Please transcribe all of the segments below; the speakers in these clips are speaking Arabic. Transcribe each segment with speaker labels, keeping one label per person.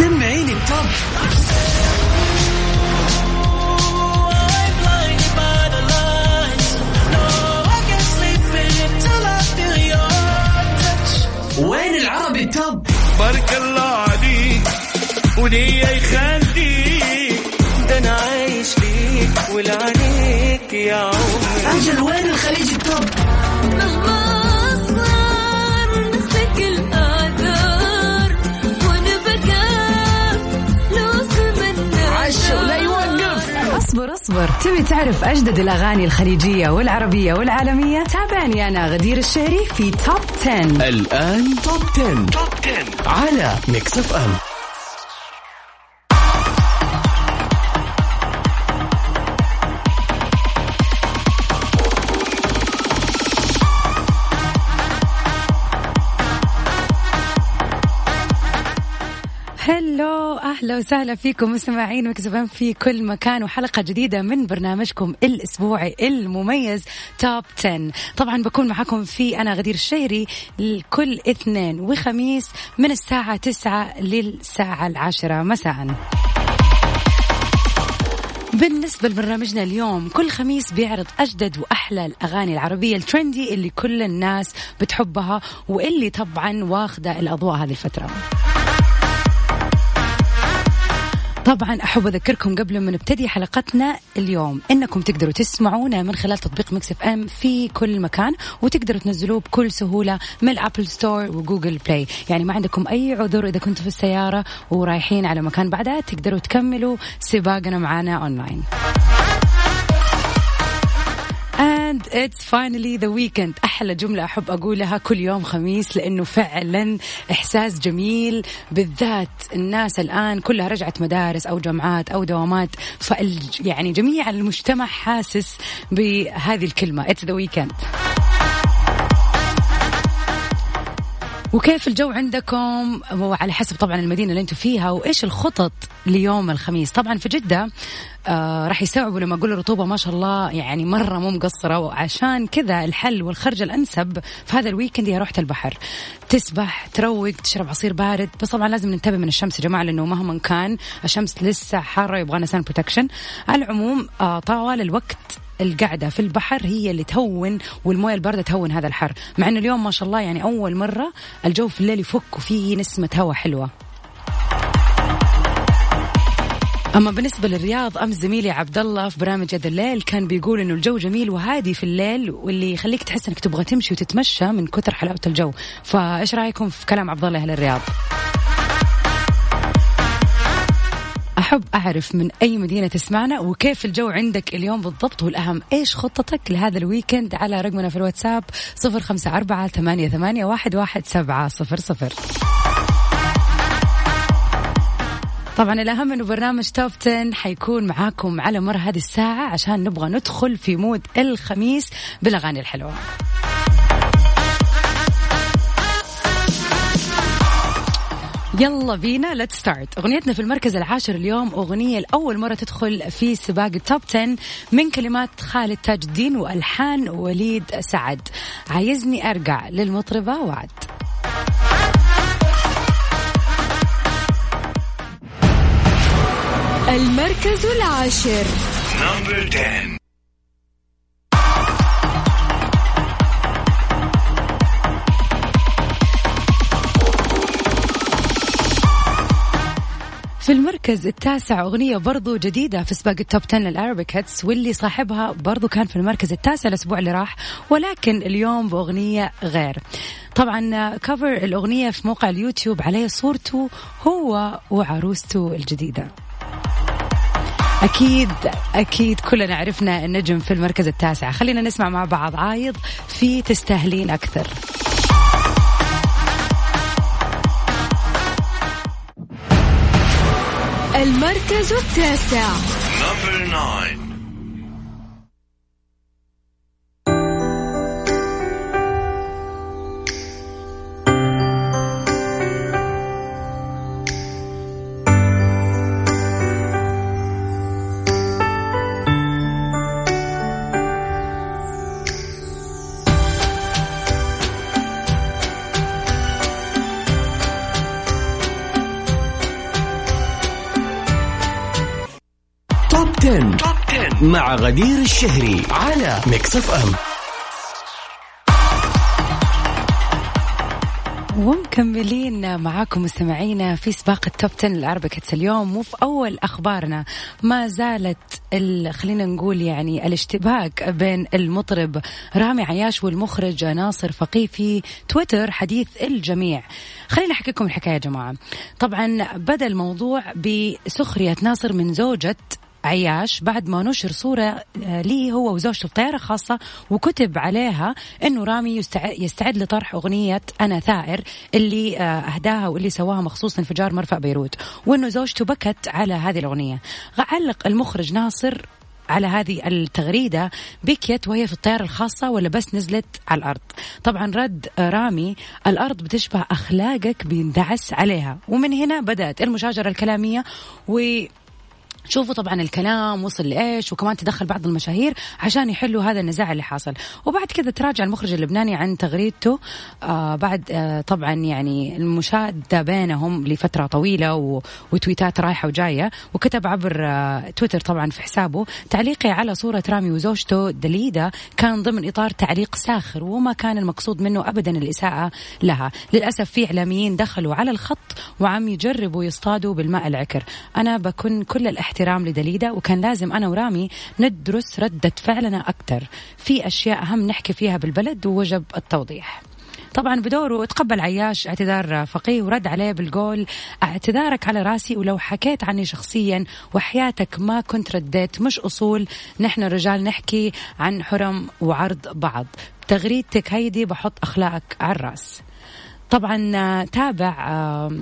Speaker 1: سمعيني التوب
Speaker 2: اصبر تبي تعرف اجدد الاغاني الخليجيه والعربيه والعالميه تابعني أنا غدير الشهري في Top 10
Speaker 1: الآن Top 10. Top 10 على Mix
Speaker 2: FM أهلا وسهلا فيكم مستمعين مكسبين في كل مكان وحلقة جديدة من برنامجكم الأسبوعي المميز توب 10 طبعا بكون معكم في أنا غدير الشهري كل اثنين وخميس من الساعة 9 للساعة العاشرة. مساء. بالنسبة لبرنامجنا اليوم كل خميس بيعرض أجدد وأحلى الأغاني العربية الترندي اللي كل الناس بتحبها واللي طبعا واخدة الأضواء هذه الفترة. طبعا أحب أذكركم قبل ما نبتدي حلقتنا اليوم إنكم تقدروا تسمعونا من خلال تطبيق Mix FM في كل مكان وتقدروا تنزلوه بكل سهولة من ال App Store و Google Play يعني ما عندكم أي عذر إذا كنتوا في السيارة ورايحين على مكان بعدها تقدروا تكملوا سباقنا معنا اونلاين And it's finally the weekend. أحلى جملة أحب أقولها كل يوم خميس لأنه فعلا إحساس جميل بالذات الناس الآن كلها رجعت مدارس أو جامعات أو دوامات فال يعني جميع المجتمع حاسس بهذه الكلمة. It's the weekend. وكيف الجو عندكم؟ وعلى حسب طبعا المدينة اللي أنتم فيها وإيش الخطط ليوم الخميس؟ طبعا في جدة آه راح يستوعبوا لما أقول الرطوبه ما شاء الله يعني مرة مو مقصرة. وعشان كذا الحل والمخرج الأنسب في هذا ال weekend هي روحة البحر. تسبح تروق تشرب عصير بارد. بس طبعا لازم ننتبه من الشمس يا جماعة لأنه مهما كان الشمس لسه حارة يبغانا sun protection على العموم آه طوال الوقت القعدة في البحر هي اللي تهون والموية الباردة تهون هذا الحر. مع إنه اليوم ما شاء الله يعني أول مرة الجو في الليل يفك وفيه نسمة هواء حلوة. أما بالنسبة للرياض امس زميلي عبد الله في برامج هذا الليل كان بيقول إنه الجو جميل وهادي في الليل واللي يخليك تحس إنك تبغى تمشي وتتمشى من كثر حلاوة الجو. فإيش رأيكم في كلام عبد الله أهل الرياض أحب أعرف من أي مدينة تسمعنا وكيف الجو عندك اليوم بالضبط والأهم إيش خطتك لهذا الويكند؟ على رقمنا في الواتساب صفر خمسة أربعة ثمانية, ثمانية واحد, واحد سبعة صفر صفر. طبعا الأهم أنه برنامج Top 10 حيكون معاكم على مر هذه الساعة عشان نبغى ندخل في mood الخميس بالأغاني الحلوة. يلا بينا let's start أغنيتنا في المركز العاشر اليوم أغنية لأول مرة تدخل في سباق ال Top 10 من كلمات خالد تاج الدين وألحان وليد سعد. عايزني أرجع للمطربة وعد.
Speaker 3: المركز العاشر.
Speaker 2: في المركز التاسع أغنية برضو جديدة في سباق ال Top 10 لل Arabic hits واللي صاحبها برضو كان في المركز التاسع الأسبوع اللي راح ولكن اليوم بأغنية غير. طبعا cover الأغنية في موقع اليوتيوب عليه صورته هو وعروسته الجديدة. أكيد أكيد كلنا عرفنا النجم في المركز التاسع. خلينا نسمع مع بعض عايض في تستاهلين أكثر.
Speaker 3: المركز التاسع.
Speaker 1: غدير الشهري على Mix FM
Speaker 2: ومكملين معاكم مستمعينا في سباق ال Top 10 ال Arabic اليوم وفي أول أخبارنا ما زالت ال- خلينا نقول يعني الاشتباك بين المطرب رامي عياش والمخرج ناصر فقيه في تويتر حديث الجميع. خليني أحكي لكم الحكاية يا جماعة. طبعا بدأ الموضوع بسخرية ناصر من زوجة عياش بعد ما نشر صورة آه، ليه هو وزوجته في طيارة خاصة وكتب عليها أنه رامي يستع- يستعد لطرح أغنية أنا ثائر اللي آه، أهداها واللي سواها مخصوص انفجار مرفأ بيروت وأنه زوجته بكت على هذه الأغنية. علق المخرج ناصر على هذه التغريدة بكيت وهي في الطيارة الخاصة ولا بس نزلت على الأرض؟ طبعا رد رامي الأرض بتشبه أخلاقك بيندعس عليها. ومن هنا بدأت المشاجرة الكلامية و شوفوا طبعا الكلام وصل لإيش وكمان تدخل بعض المشاهير عشان يحلوا هذا النزاع اللي حاصل. وبعد كذا تراجع المخرج اللبناني عن تغريدته. آه بعد آه طبعا يعني المشادة بينهم لفترة طويلة و... وتويتات رايحة وجاية وكتب عبر آه تويتر طبعا في حسابه تعليقي على صورة رامي وزوجته دليدا كان ضمن إطار تعليق ساخر وما كان المقصود منه ابدا الإساءة لها. للأسف في إعلاميين دخلوا على الخط وعم يجربوا يصطادوا بالماء العكر. أنا بكون كل الاحترام لدليدا وكان لازم أنا ورامي ندرس ردة فعلنا أكثر في أشياء أهم نحكي فيها بالبلد ووجب التوضيح. طبعا بدوره تقبل عياش اعتذار فقيه ورد عليه بالقول اعتذارك على راسي ولو حكيت عني شخصيا وحياتك ما كنت رديت. مش أصول. نحن الرجال نحكي عن حرم وعرض بعض. تغريدتك هيدي بحط أخلاقك على الراس. طبعا آه، تابع آه،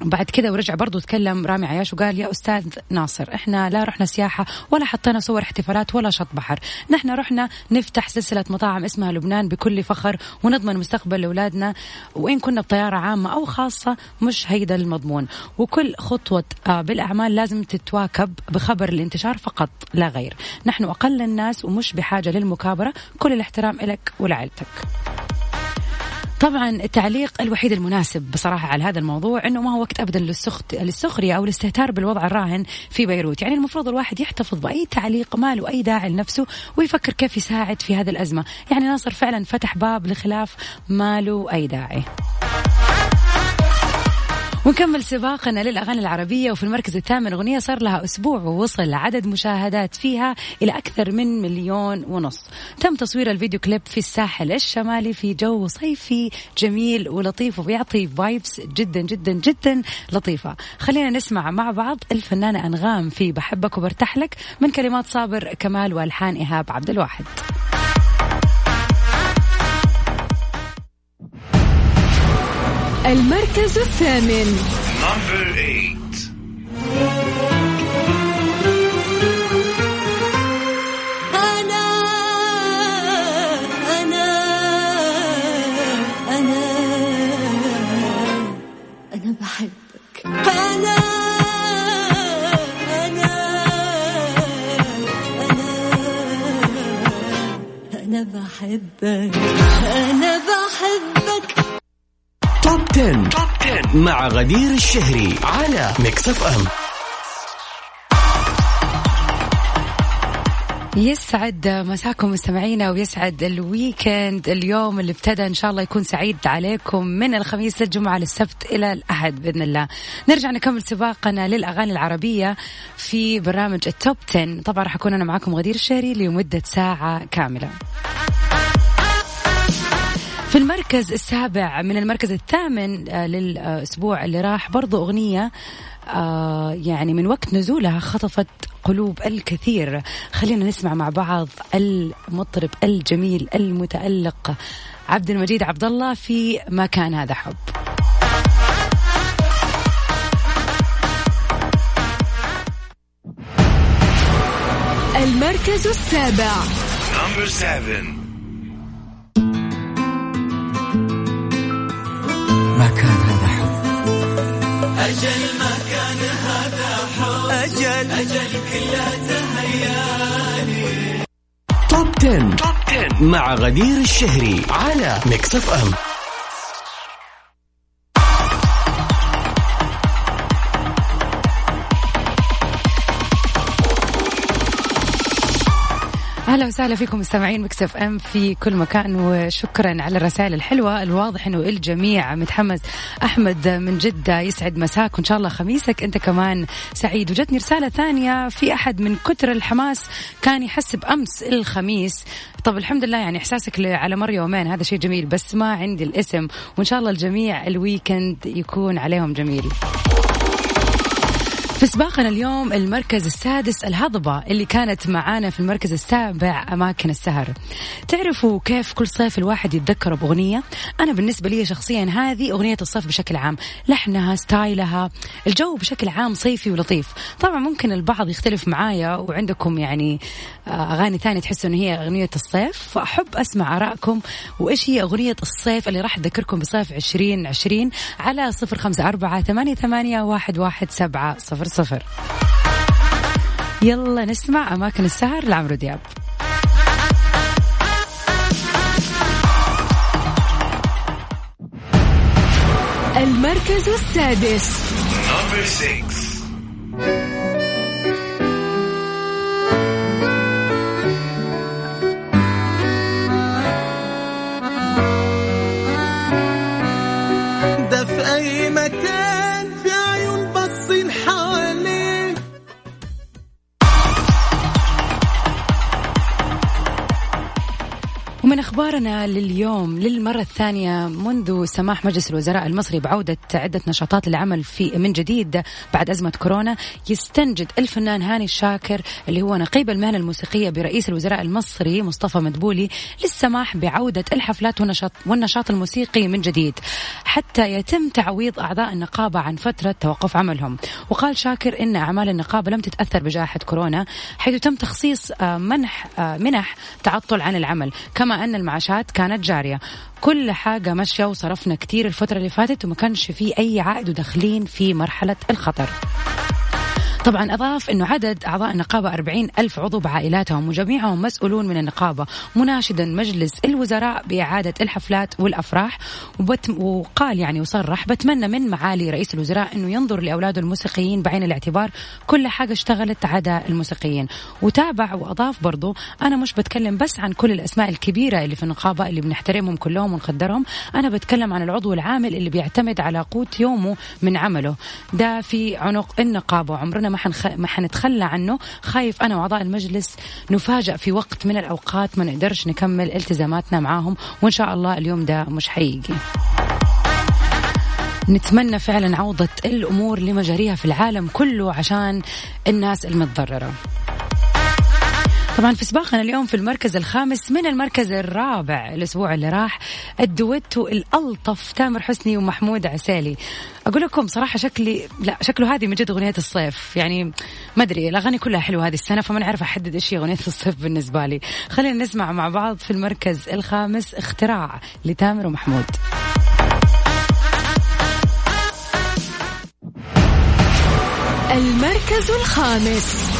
Speaker 2: بعد كذا ورجع برضو تكلم رامي عياش وقال يا أستاذ ناصر إحنا لا رحنا سياحة ولا حطينا صور احتفالات ولا شط بحر. نحن رحنا نفتح سلسلة مطاعم اسمها لبنان بكل فخر ونضمن مستقبل لأولادنا وإن كنا بطيارة عامة أو خاصة مش هيدا المضمون. وكل خطوة آه، بالأعمال لازم تتواكب بخبر الانتشار فقط لا غير. نحن أقل الناس ومش بحاجة للمكابرة. كل الاحترام لك ولعائلتك. طبعا التعليق الوحيد المناسب بصراحة على هذا الموضوع أنه ما هو وقت أبدا للسخط للسخرية أو الاستهتار بالوضع الراهن في بيروت. يعني المفروض الواحد يحتفظ بأي تعليق ما له أي داعي لنفسه ويفكر كيف يساعد في هذه الأزمة. يعني ناصر فعلا فتح باب لخلاف ما له أي داعي. ونكمل سباقنا للأغاني العربية وفي المركز الثامن أغنية صار لها أسبوع ووصل عدد مشاهدات فيها إلى أكثر من مليون ونص. تم تصوير الفيديو كليب في الساحل الشمالي في جو صيفي جميل ولطيف وبيعطي vibes جدا جدا جدا لطيفة. خلينا نسمع مع بعض الفنانة أنغام في بحبك وبرتاح لك من كلمات صابر كمال وألحان إيهاب عبد الواحد.
Speaker 3: المركز الثامن.
Speaker 4: Number 8.
Speaker 3: أنا أنا أنا أنا بحبك.
Speaker 1: مع غدير الشهري على ميكس اف ام
Speaker 2: يسعد مساكم مستمعينا ويسعد ال weekend اليوم اللي ابتدى إن شاء الله يكون سعيد عليكم من الخميس للجمعه للسبت إلى الأحد بإذن الله. نرجع نكمل سباقنا للأغاني العربية في برنامج ال Top 10 طبعا راح أكون أنا معاكم غدير الشهري لمدة ساعة كاملة. في المركز السابع من المركز الثامن آه، للأسبوع اللي راح برضو أغنية آه، يعني من وقت نزولها خطفت قلوب الكثير. خلينا نسمع مع بعض المطرب الجميل المتألق عبد المجيد عبد الله في ما كان هذا حب.
Speaker 3: المركز السابع.
Speaker 4: Number 7.
Speaker 1: Top 10. Top 10 مع غدير الشهري على Mix FM.
Speaker 2: أهلا وسهلا فيكم مستمعين Mix FM في كل مكان وشكرا على الرسائل الحلوة الواضح إنه الجميع متحمس. أحمد من جدة يسعد مساك وإن شاء الله خميسك أنت كمان سعيد. وجتني رسالة ثانية في أحد من كتر الحماس كان يحسب أمس الخميس. طب الحمد لله يعني إحساسك على مر يومين هذا شيء جميل بس ما عندي الاسم. وإن شاء الله الجميع الويكند يكون عليهم جميل. في سباقنا اليوم المركز السادس الهضبة اللي كانت معانا في المركز السابع أماكن السهر. تعرفوا كيف كل صيف الواحد يتذكر بأغنية؟ أنا بالنسبة لي شخصيا هذه أغنية الصيف بشكل عام. لحنها ستايلها الجو بشكل عام صيفي ولطيف. طبعا ممكن البعض يختلف معايا وعندكم يعني آه، أغاني ثانية تحسوا أن هي أغنية الصيف. فأحب أسمع آرائكم وإيش هي أغنية الصيف اللي راح تذكركم بصيف 2020 على صفر خمسة أربعة ثمانية, ثمانية واحد, واحد سبعة صفر. صفر. يلا نسمع أماكن السهر لعمرو دياب.
Speaker 3: المركز السادس.
Speaker 4: Number six.
Speaker 5: ده في أي مكان
Speaker 2: ومن أخبارنا لليوم للمرة الثانية منذ سماح مجلس الوزراء المصري بعودة عدة نشاطات للعمل في من جديد بعد أزمة كورونا يستنجد الفنان هاني الشاكر اللي هو نقيب المهنة الموسيقية برئيس الوزراء المصري مصطفى مدبولي للسماح بعودة الحفلات والنشاط والنشاط الموسيقي من جديد حتى يتم تعويض أعضاء النقابة عن فترة توقف عملهم. وقال شاكر إن أعمال النقابة لم تتأثر بجائحة كورونا حيث تم تخصيص آه، منح آه، منح تعطل عن العمل. كما أن المعاشات كانت جارية. كل حاجة ماشية وصرفنا كتير الفترة اللي فاتت وما كانش في أي عائد وداخلين في مرحلة الخطر. طبعا أضاف أنه عدد أعضاء النقابة 40 ألف عضو بعائلاتهم وجميعهم مسؤولون من النقابة مناشدا مجلس الوزراء بإعادة الحفلات والأفراح وقال يعني وصرح بتمنى من معالي رئيس الوزراء أنه ينظر لأولاده الموسيقيين بعين الاعتبار كل حاجة اشتغلت عدا الموسيقيين وتابع وأضاف برضو أنا مش بتكلم بس عن كل الأسماء الكبيرة اللي في النقابة اللي بنحترمهم كلهم ونقدرهم أنا بتكلم عن العضو العامل اللي بيعتمد على قوت يومه من عمله. ده في عنق النقابة وعمرنا ما حنخ... ما حنتخلى عنه. خايف أنا وأعضاء المجلس نفاجأ في وقت من الأوقات ما نقدرش نكمل التزاماتنا معاهم وإن شاء الله اليوم ده مش حيجي. نتمنى فعلا عودة الأمور لمجاريها في العالم كله عشان الناس المتضررة. طبعا في سباقنا اليوم في المركز الخامس من المركز الرابع. الأسبوع اللي راح الدويتو الألطف تامر حسني ومحمود عسالي. أقول لكم صراحة شكلي لا شكله هذه من جد أغنية الصيف. يعني ما أدري الأغاني كلها حلوة هذه السنة فما نعرف أحدد إيش هي أغنية الصيف بالنسبة لي. خلينا نسمع مع بعض في المركز الخامس اختراع لتامر ومحمود.
Speaker 3: المركز الخامس.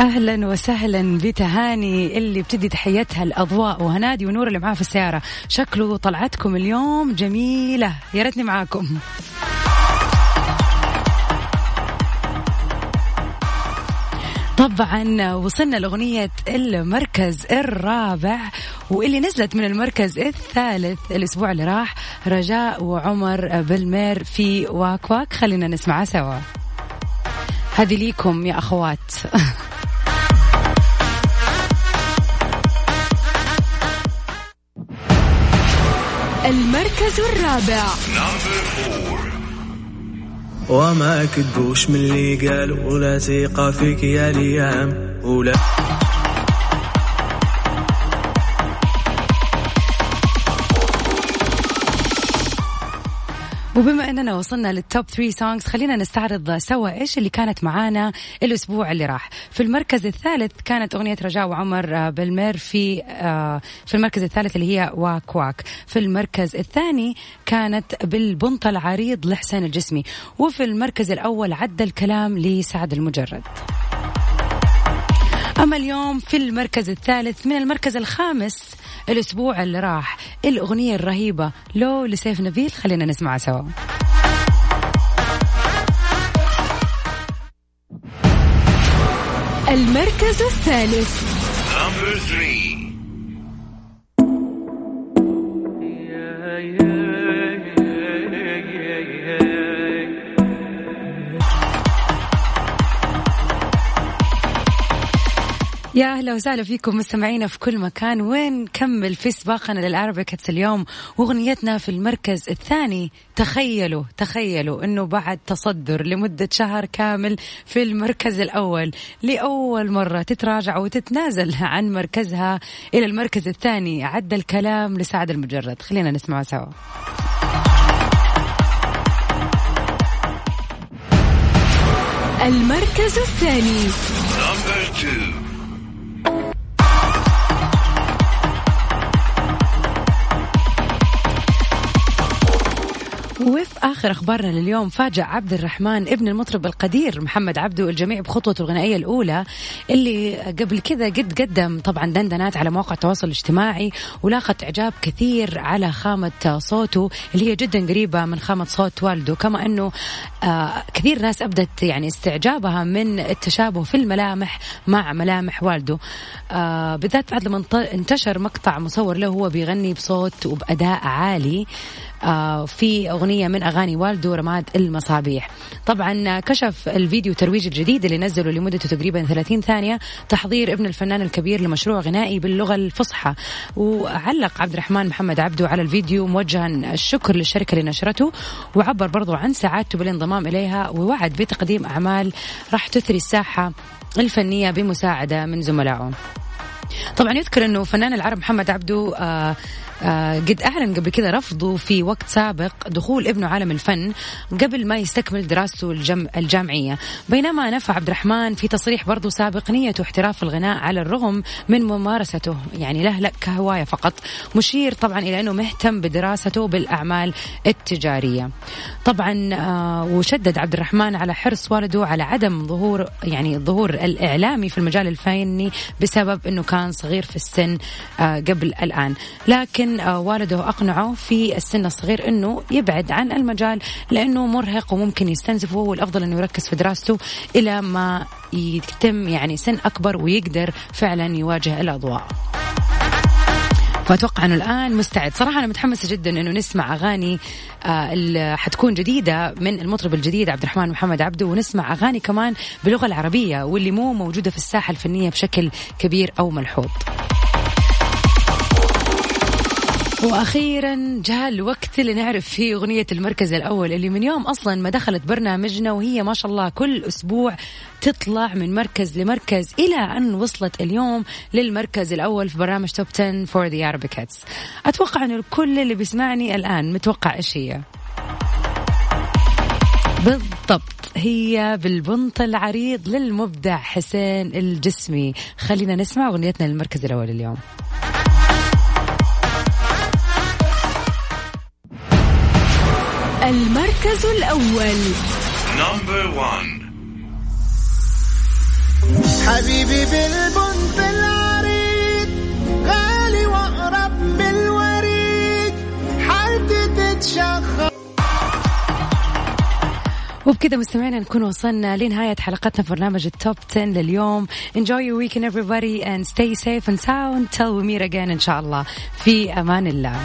Speaker 2: أهلا وسهلا بتهاني اللي بتدي تحيتها الاضواء وهنادي ونور اللي معاه في السيارة. شكله طلعتكم اليوم جميلة. يا ريتني معاكم. طبعا وصلنا لأغنية المركز الرابع واللي نزلت من المركز الثالث الأسبوع اللي راح رجاء وعمر بالمير في واك واك. خلينا نسمعها سوا. هذه ليكم يا أخوات.
Speaker 3: المركز الرابع.
Speaker 5: وما كدوش من اللي قالوا ولا ثقة فيك يا ليام ولا
Speaker 2: وبما أننا وصلنا لل Top 3 songs خلينا نستعرض سوا إيش اللي كانت معانا الأسبوع اللي راح. في المركز الثالث كانت أغنية رجاء وعمر بالمير في آه، في المركز الثالث اللي هي واك واك. في المركز الثاني كانت بالبنطة العريض لحسين الجسمي. وفي المركز الأول عدى الكلام لسعد المجرد. أما اليوم في المركز الثالث من المركز الخامس الأسبوع اللي راح. الأغنية الرهيبة لو لسيف نبيل خلينا نسمعها سوا.
Speaker 3: المركز الثالث.
Speaker 2: يا أهلا وسهلا فيكم مستمعينا في كل مكان. وين نكمل في سباقنا للاربكتس اليوم؟ وأغنيتنا في المركز الثاني. تخيلوا تخيلوا إنه بعد تصدر لمدة شهر كامل في المركز الأول. لأول مرة تتراجع وتتنازل عن مركزها إلى المركز الثاني. عد الكلام لسعد المجرد. خلينا نسمعه سوا.
Speaker 3: المركز الثاني.
Speaker 2: وفي آخر أخبارنا لليوم فاجأ عبد الرحمن ابن المطرب القدير محمد عبده الجميع بخطوته الغنائية الأولى اللي قبل كذا قد قدم طبعا دندنات على مواقع التواصل الاجتماعي ولاقت إعجاب كثير على خامة صوته اللي هي جدا قريبة من خامة صوت والده. كما إنه آه كثير ناس أبدت يعني استعجابها من التشابه في الملامح مع ملامح والده. آه بالذات بعد لما انت- انتشر مقطع مصور له هو بيغني بصوت وبأداء عالي. في أغنية من أغاني والده رماد المصابيح. طبعا كشف الفيديو ترويج الجديد اللي نزله لمدته تقريبا 30 ثانية تحضير ابن الفنان الكبير لمشروع غنائي باللغة الفصحى. وعلق عبد الرحمن محمد عبده على الفيديو موجها الشكر للشركة اللي نشرته وعبر برضو عن سعادته بالانضمام إليها ووعد بتقديم أعمال راح تثري الساحة الفنية بمساعدة من زملائه. طبعا يذكر إنه فنان العرب محمد عبده آه آه قد أعلن قبل كذا رفضه في وقت سابق دخول ابنه عالم الفن قبل ما يستكمل دراسته الجم الجامعية. بينما نفى عبد الرحمن في تصريح برضه سابق نيته احتراف الغناء على الرغم من ممارسته. يعني له لا كهوايه فقط. مشير طبعا إلى أنه مهتم بدراسته بالأعمال التجارية. طبعا آه وشدد عبد الرحمن على حرص والده على عدم ظهور يعني الظهور الإعلامي في المجال الفني بسبب إنه كان صغير في السن آه قبل الآن. لكن آه والده أقنعه في السن الصغير إنه يبعد عن المجال لأنه مرهق وممكن يستنزفه والافضل انه يركز في دراسته إلى ما يتم يعني سن أكبر ويقدر فعلا يواجه الأضواء. فاتوقع إنه الآن مستعد. صراحة أنا متحمسة جدا إنه نسمع أغاني آه اللي حتكون جديدة من المطرب الجديد عبد الرحمن محمد عبده ونسمع أغاني كمان باللغة العربية واللي مو موجودة في الساحة الفنية بشكل كبير أو ملحوظ. وأخيرا جاء الوقت اللي نعرف فيه أغنية المركز الأول اللي من يوم أصلا ما دخلت برنامجنا وهي ما شاء الله كل أسبوع تطلع من مركز لمركز إلى أن وصلت اليوم للمركز الأول في برنامج توب 10 فور ذا Arabic Hits. أتوقع انه الكل اللي بيسمعني الآن متوقع إيش هي؟ بالضبط. هي بالبنط العريض للمبدع حسين الجسمي. خلينا نسمع أغنيتنا للمركز الأول اليوم.
Speaker 3: المركز الأول.
Speaker 4: Number one.
Speaker 5: حبيبي بالبنط العريض غالي وأقرب من الوريد حالتي تتشخص.
Speaker 2: وبكذا مستمعينا نكون وصلنا لنهاية حلقتنا في برنامج التوب 10 لليوم. Enjoy your weekend everybody and stay safe and sound. Till we meet again إن شاء الله. في أمان الله.